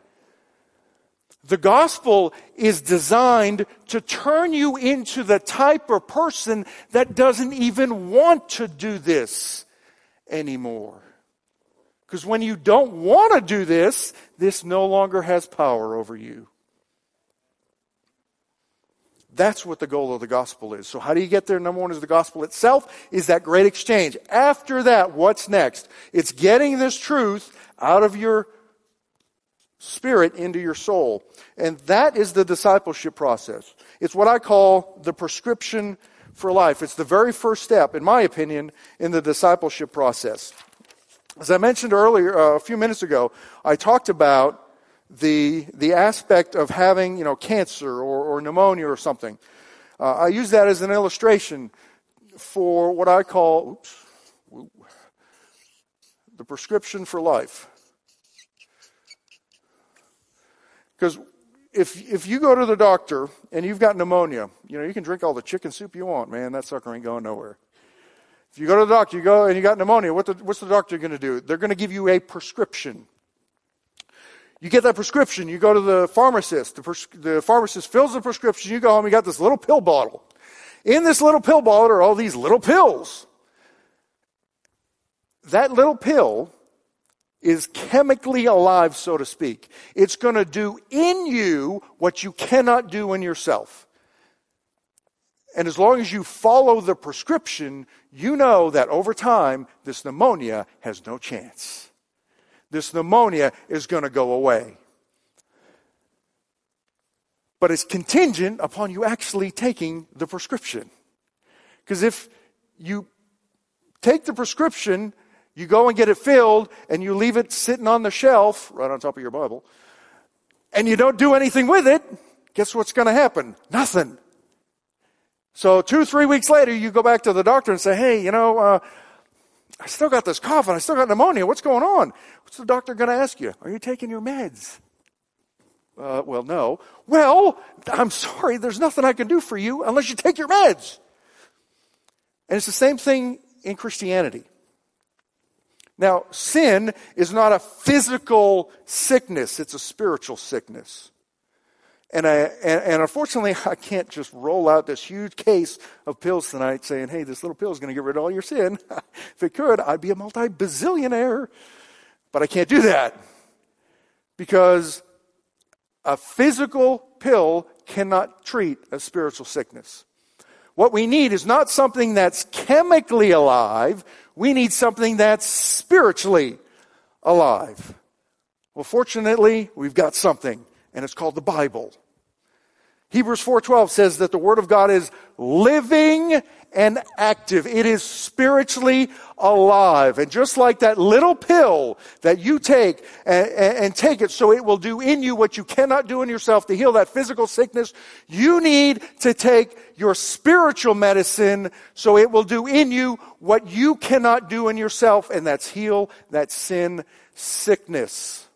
The gospel is designed to turn you into the type of person that doesn't even want to do this anymore. Because when you don't want to do this, this no longer has power over you. That's what the goal of the gospel is. So how do you get there? Number one is the gospel itself is that great exchange. After that, what's next? It's getting this truth out of your spirit into your soul. And that is the discipleship process. It's what I call the prescription for life. It's the very first step, in my opinion, in the discipleship process. As I mentioned earlier, uh, a few minutes ago, I talked about the, the aspect of having, you know, cancer or, or pneumonia or something. Uh, I use that as an illustration for what I call oops, the prescription for life. Because if, if you go to the doctor and you've got pneumonia, you know, you can drink all the chicken soup you want, man, that sucker ain't going nowhere. If you go to the doctor, you go and you got pneumonia, what the, what's the doctor going to do? They're going to give you a prescription. You get that prescription, you go to the pharmacist, the, the pharmacist fills the prescription, you go home, you got this little pill bottle. In this little pill bottle are all these little pills. That little pill is chemically alive, so to speak. It's going to do in you what you cannot do in yourself. And as long as you follow the prescription, you know that over time, this pneumonia has no chance. This pneumonia is going to go away. But it's contingent upon you actually taking the prescription. Because if you take the prescription you go and get it filled and you leave it sitting on the shelf right on top of your Bible and you don't do anything with it. Guess what's going to happen? Nothing. So two, three weeks later, you go back to the doctor and say, Hey, you know, uh, I still got this cough and I still got pneumonia. What's going on? What's the doctor going to ask you? Are you taking your meds? Uh, well, no. Well, I'm sorry. There's nothing I can do for you unless you take your meds. And it's the same thing in Christianity. Now, sin is not a physical sickness, it's a spiritual sickness. And, I, and, and, unfortunately, I can't just roll out this huge case of pills tonight saying, hey, this little pill is going to get rid of all your sin. if it could, I'd be a multi bazillionaire. But I can't do that because a physical pill cannot treat a spiritual sickness. What we need is not something that's chemically alive. We need something that's spiritually alive. Well, fortunately, we've got something, and it's called the Bible. Hebrews 4:12 says that the word of God is living and active. It is spiritually alive. And just like that little pill that you take and, and, take it so it will do in you what you cannot do in yourself to heal that physical sickness, you need to take your spiritual medicine so it will do in you what you cannot do in yourself, and that's heal that sin sickness.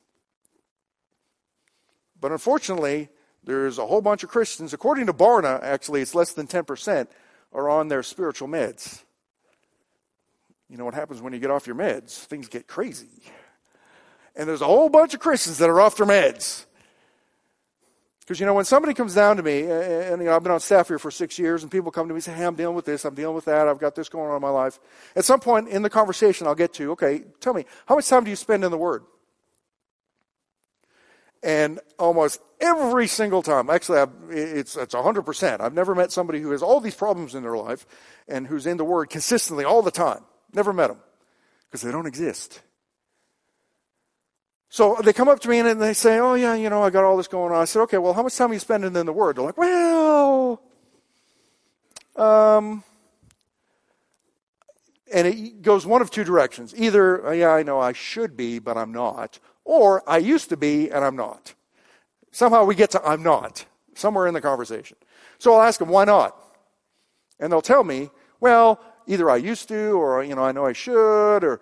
But unfortunately, there's a whole bunch of Christians, according to Barna, actually, it's less than 10%, are on their spiritual meds. You know what happens when you get off your meds? Things get crazy. And there's a whole bunch of Christians that are off their meds. Because, you know, when somebody comes down to me, and, you know, I've been on staff here for six years, and people come to me and say, hey, I'm dealing with this, I'm dealing with that, I've got this going on in my life. At some point in the conversation, I'll get to, okay, tell me, how much time do you spend in the Word? And almost every single time, actually, I've, it's, it's 100%. I've never met somebody who has all these problems in their life and who's in the Word consistently all the time. Never met them because they don't exist. So they come up to me and they say, Oh, yeah, you know, I got all this going on. I said, Okay, well, how much time are you spending in the Word? They're like, Well, um, and it goes one of two directions. Either, yeah, I know I should be, but I'm not, or I used to be and I'm not. Somehow we get to I'm not somewhere in the conversation. So I'll ask them, why not? And they'll tell me, well, either I used to or, you know, I know I should or,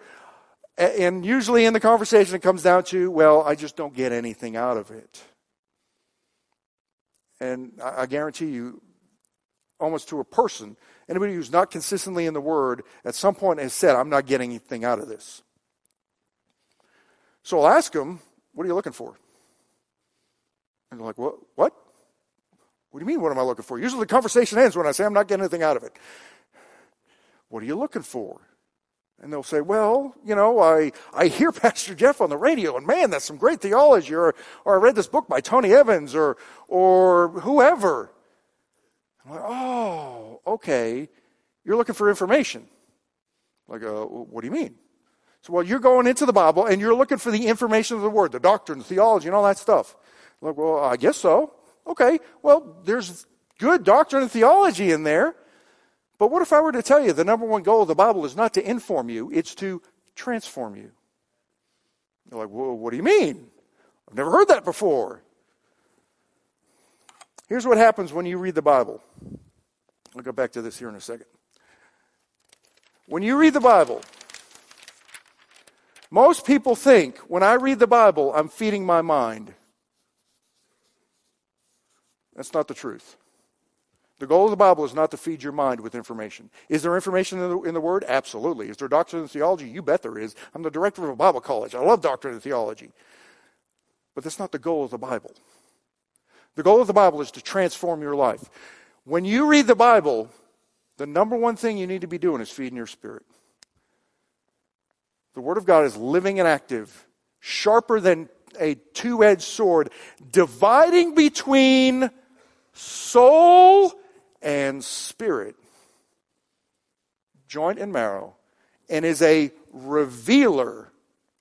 and usually in the conversation it comes down to, well, I just don't get anything out of it. And I guarantee you, almost to a person, anybody who's not consistently in the Word at some point has said, I'm not getting anything out of this. So I'll ask them, What are you looking for? And they're like, What? What? What do you mean, what am I looking for? Usually the conversation ends when I say I'm not getting anything out of it. What are you looking for? And they'll say, Well, you know, I, I hear Pastor Jeff on the radio, and man, that's some great theology, or, or I read this book by Tony Evans, or, or whoever. I'm like, Oh, okay. You're looking for information. Like, uh, what do you mean? So, well, you're going into the Bible and you're looking for the information of the Word, the doctrine, the theology, and all that stuff. Like, well, I guess so. Okay, well, there's good doctrine and theology in there. But what if I were to tell you the number one goal of the Bible is not to inform you, it's to transform you? You're like, well, what do you mean? I've never heard that before. Here's what happens when you read the Bible. I'll go back to this here in a second. When you read the Bible, most people think when I read the Bible, I'm feeding my mind. That's not the truth. The goal of the Bible is not to feed your mind with information. Is there information in the, in the Word? Absolutely. Is there doctrine and theology? You bet there is. I'm the director of a Bible college. I love doctrine and theology. But that's not the goal of the Bible. The goal of the Bible is to transform your life. When you read the Bible, the number one thing you need to be doing is feeding your spirit. The Word of God is living and active, sharper than a two edged sword, dividing between soul and spirit, joint and marrow, and is a revealer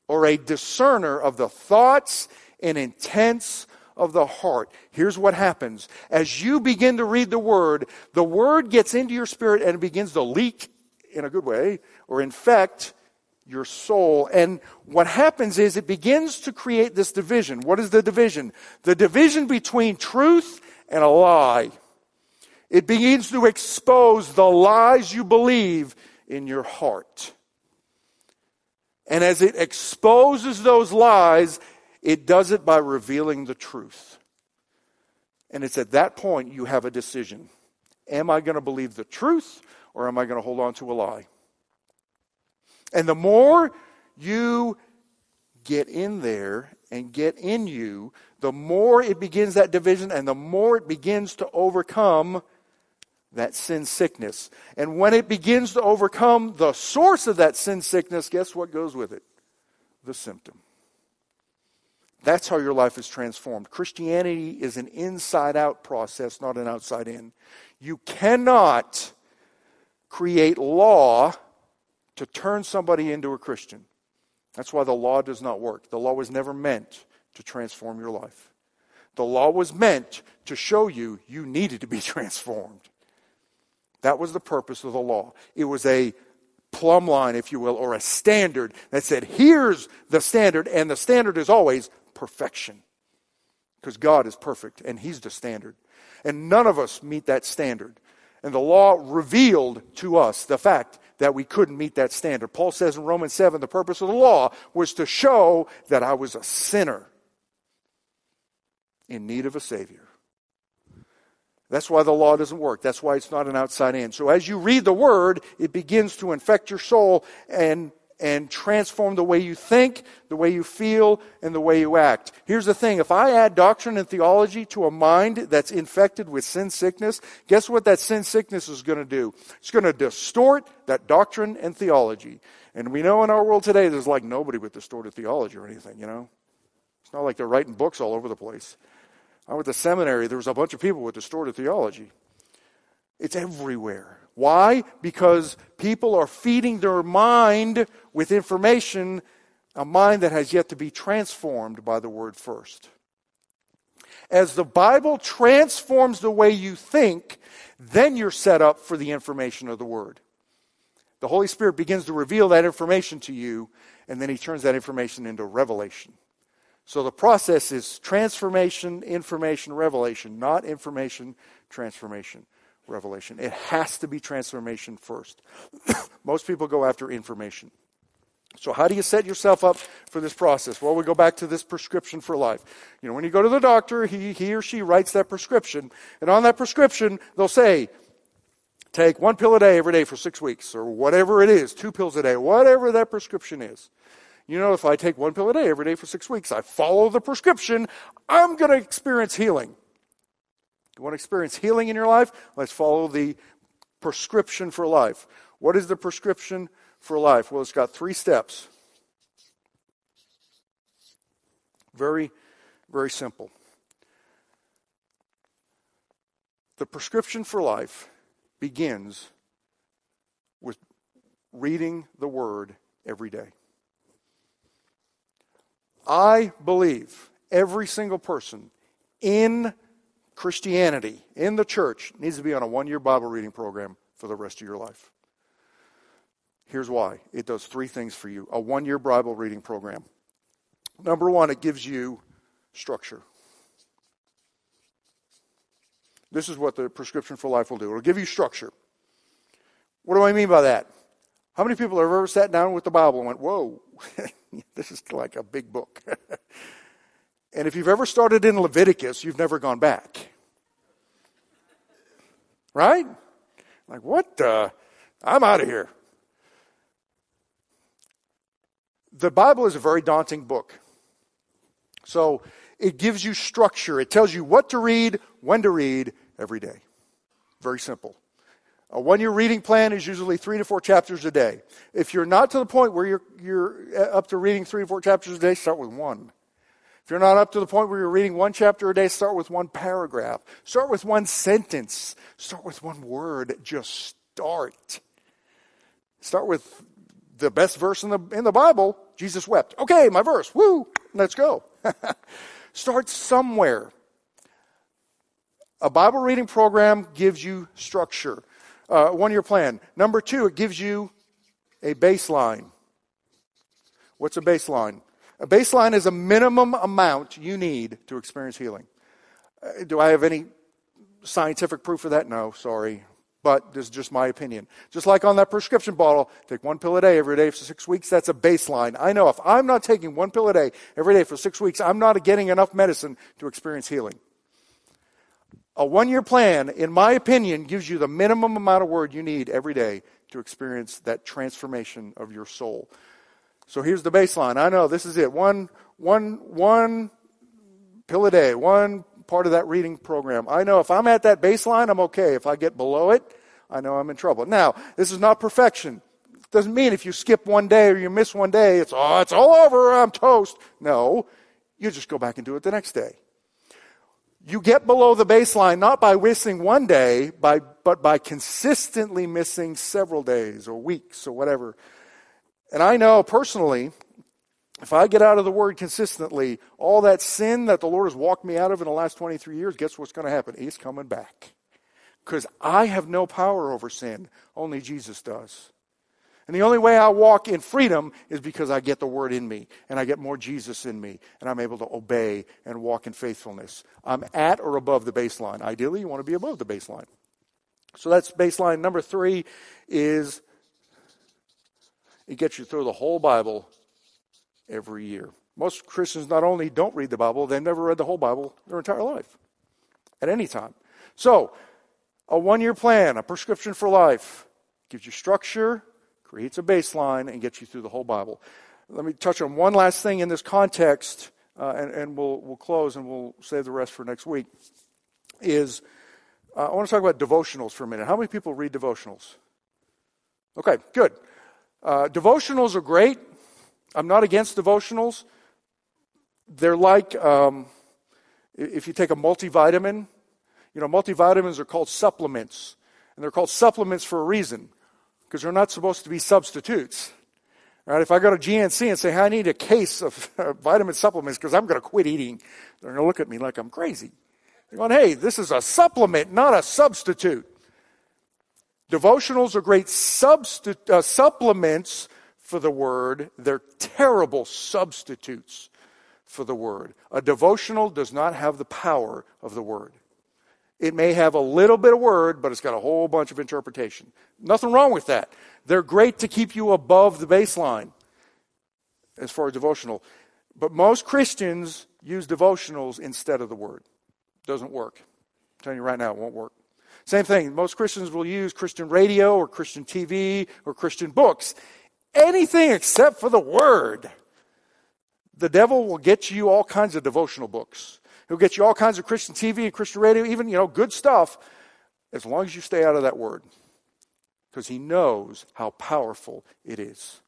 or a discerner of the thoughts and intents of the heart. Here's what happens. As you begin to read the Word, the Word gets into your spirit and it begins to leak in a good way or infect your soul. And what happens is it begins to create this division. What is the division? The division between truth and a lie. It begins to expose the lies you believe in your heart. And as it exposes those lies, it does it by revealing the truth. And it's at that point you have a decision. Am I going to believe the truth or am I going to hold on to a lie? And the more you get in there and get in you, the more it begins that division and the more it begins to overcome that sin sickness. And when it begins to overcome the source of that sin sickness, guess what goes with it? The symptom. That's how your life is transformed. Christianity is an inside out process, not an outside in. You cannot create law to turn somebody into a Christian. That's why the law does not work. The law was never meant to transform your life. The law was meant to show you you needed to be transformed. That was the purpose of the law. It was a plumb line, if you will, or a standard that said, here's the standard, and the standard is always perfection. Because God is perfect, and He's the standard. And none of us meet that standard. And the law revealed to us the fact that we couldn't meet that standard. Paul says in Romans 7 the purpose of the law was to show that I was a sinner in need of a Savior. That's why the law doesn't work. That's why it's not an outside in. So as you read the Word, it begins to infect your soul and and transform the way you think, the way you feel, and the way you act. Here's the thing if I add doctrine and theology to a mind that's infected with sin sickness, guess what that sin sickness is going to do? It's going to distort that doctrine and theology. And we know in our world today there's like nobody with distorted theology or anything, you know? It's not like they're writing books all over the place. I went to seminary, there was a bunch of people with distorted theology. It's everywhere. Why? Because people are feeding their mind with information, a mind that has yet to be transformed by the word first. As the Bible transforms the way you think, then you're set up for the information of the word. The Holy Spirit begins to reveal that information to you, and then He turns that information into revelation. So the process is transformation, information, revelation, not information, transformation revelation. It has to be transformation first. Most people go after information. So, how do you set yourself up for this process? Well, we go back to this prescription for life. You know, when you go to the doctor, he, he or she writes that prescription, and on that prescription, they'll say, take one pill a day every day for six weeks, or whatever it is, two pills a day, whatever that prescription is. You know, if I take one pill a day every day for six weeks, I follow the prescription, I'm going to experience healing. You want to experience healing in your life? Let's follow the prescription for life. What is the prescription for life? Well, it's got three steps. Very, very simple. The prescription for life begins with reading the Word every day. I believe every single person in Christianity in the church needs to be on a one year Bible reading program for the rest of your life. Here's why it does three things for you a one year Bible reading program. Number one, it gives you structure. This is what the prescription for life will do it'll give you structure. What do I mean by that? How many people have ever sat down with the Bible and went, Whoa, this is like a big book? And if you've ever started in Leviticus, you've never gone back. Right? Like, what? Uh, I'm out of here. The Bible is a very daunting book. So it gives you structure. It tells you what to read, when to read every day. Very simple. A one year reading plan is usually three to four chapters a day. If you're not to the point where you're, you're up to reading three to four chapters a day, start with one. If you're not up to the point where you're reading one chapter a day, start with one paragraph. Start with one sentence. Start with one word. Just start. Start with the best verse in the, in the Bible. Jesus wept. Okay, my verse. Woo! Let's go. start somewhere. A Bible reading program gives you structure. Uh, one year plan. Number two, it gives you a baseline. What's a baseline? A baseline is a minimum amount you need to experience healing. Uh, do I have any scientific proof of that? No, sorry. But this is just my opinion. Just like on that prescription bottle, take one pill a day every day for six weeks, that's a baseline. I know if I'm not taking one pill a day every day for six weeks, I'm not getting enough medicine to experience healing. A one year plan, in my opinion, gives you the minimum amount of word you need every day to experience that transformation of your soul. So here's the baseline. I know this is it. One, one, one pill a day, one part of that reading program. I know if I'm at that baseline, I'm okay. If I get below it, I know I'm in trouble. Now, this is not perfection. It doesn't mean if you skip one day or you miss one day, it's, oh, it's all over, I'm toast. No, you just go back and do it the next day. You get below the baseline not by missing one day, by, but by consistently missing several days or weeks or whatever. And I know personally, if I get out of the Word consistently, all that sin that the Lord has walked me out of in the last 23 years, guess what's going to happen? He's coming back. Because I have no power over sin, only Jesus does. And the only way I walk in freedom is because I get the word in me and I get more Jesus in me and I'm able to obey and walk in faithfulness. I'm at or above the baseline. Ideally, you want to be above the baseline. So that's baseline. Number three is it gets you through the whole Bible every year. Most Christians not only don't read the Bible, they've never read the whole Bible their entire life at any time. So, a one year plan, a prescription for life, gives you structure, creates a baseline, and gets you through the whole Bible. Let me touch on one last thing in this context, uh, and, and we'll, we'll close and we'll save the rest for next week. Is uh, I want to talk about devotionals for a minute. How many people read devotionals? Okay, good. Uh, devotionals are great. I'm not against devotionals. They're like um, if you take a multivitamin, you know, multivitamins are called supplements. And they're called supplements for a reason because they're not supposed to be substitutes. Right? If I go to GNC and say, hey, I need a case of vitamin supplements because I'm going to quit eating, they're going to look at me like I'm crazy. They're going, hey, this is a supplement, not a substitute. Devotionals are great uh, supplements for the word, they're terrible substitutes for the word. A devotional does not have the power of the word. It may have a little bit of word, but it's got a whole bunch of interpretation. Nothing wrong with that. They're great to keep you above the baseline as far as devotional. But most Christians use devotionals instead of the word. Doesn't work. I'm telling you right now, it won't work. Same thing. Most Christians will use Christian radio or Christian TV or Christian books anything except for the Word. The devil will get you all kinds of devotional books. He'll get you all kinds of Christian TV and Christian radio, even, you know, good stuff, as long as you stay out of that Word. Because he knows how powerful it is.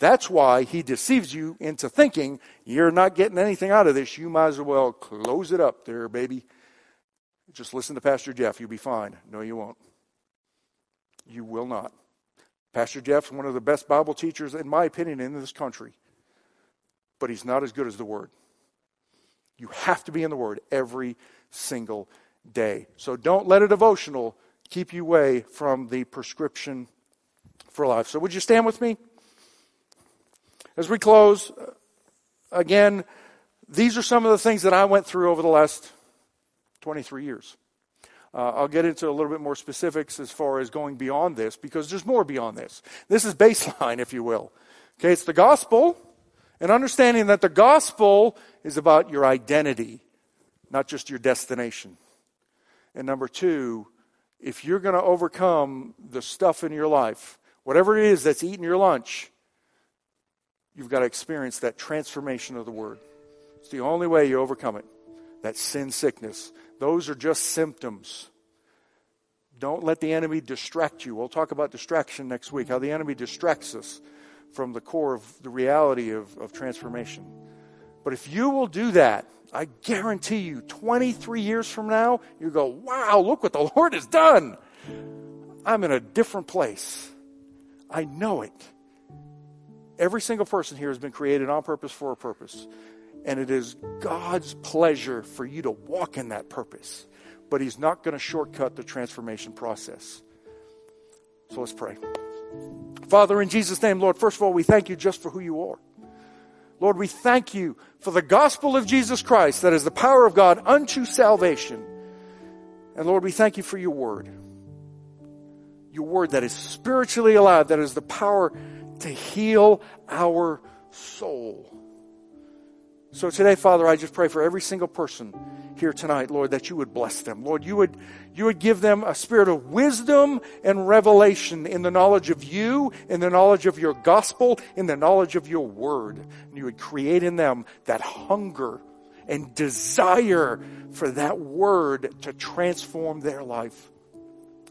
That's why he deceives you into thinking you're not getting anything out of this. You might as well close it up there, baby. Just listen to Pastor Jeff. You'll be fine. No, you won't. You will not. Pastor Jeff's one of the best Bible teachers, in my opinion, in this country. But he's not as good as the Word. You have to be in the Word every single day. So don't let a devotional keep you away from the prescription for life. So would you stand with me? As we close, uh, again, these are some of the things that I went through over the last 23 years. Uh, I'll get into a little bit more specifics as far as going beyond this because there's more beyond this. This is baseline, if you will. Okay, it's the gospel and understanding that the gospel is about your identity, not just your destination. And number two, if you're going to overcome the stuff in your life, whatever it is that's eating your lunch, you've got to experience that transformation of the word. It's the only way you overcome it. That sin sickness, those are just symptoms. Don't let the enemy distract you. We'll talk about distraction next week, how the enemy distracts us from the core of the reality of, of transformation. But if you will do that, I guarantee you, 23 years from now, you go, wow, look what the Lord has done. I'm in a different place. I know it. Every single person here has been created on purpose for a purpose. And it is God's pleasure for you to walk in that purpose. But He's not going to shortcut the transformation process. So let's pray. Father, in Jesus' name, Lord, first of all, we thank you just for who you are. Lord, we thank you for the gospel of Jesus Christ that is the power of God unto salvation. And Lord, we thank you for your word. Your word that is spiritually alive, that is the power to heal our soul. So today, Father, I just pray for every single person here tonight, Lord, that you would bless them. Lord, you would, you would give them a spirit of wisdom and revelation in the knowledge of you, in the knowledge of your gospel, in the knowledge of your word. And you would create in them that hunger and desire for that word to transform their life.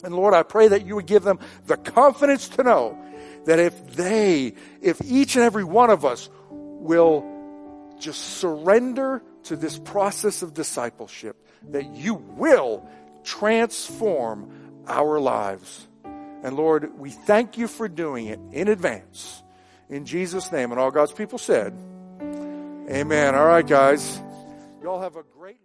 And Lord, I pray that you would give them the confidence to know that if they, if each and every one of us will just surrender to this process of discipleship, that you will transform our lives. And Lord, we thank you for doing it in advance. In Jesus' name. And all God's people said, Amen. All right, guys. Y'all have a great.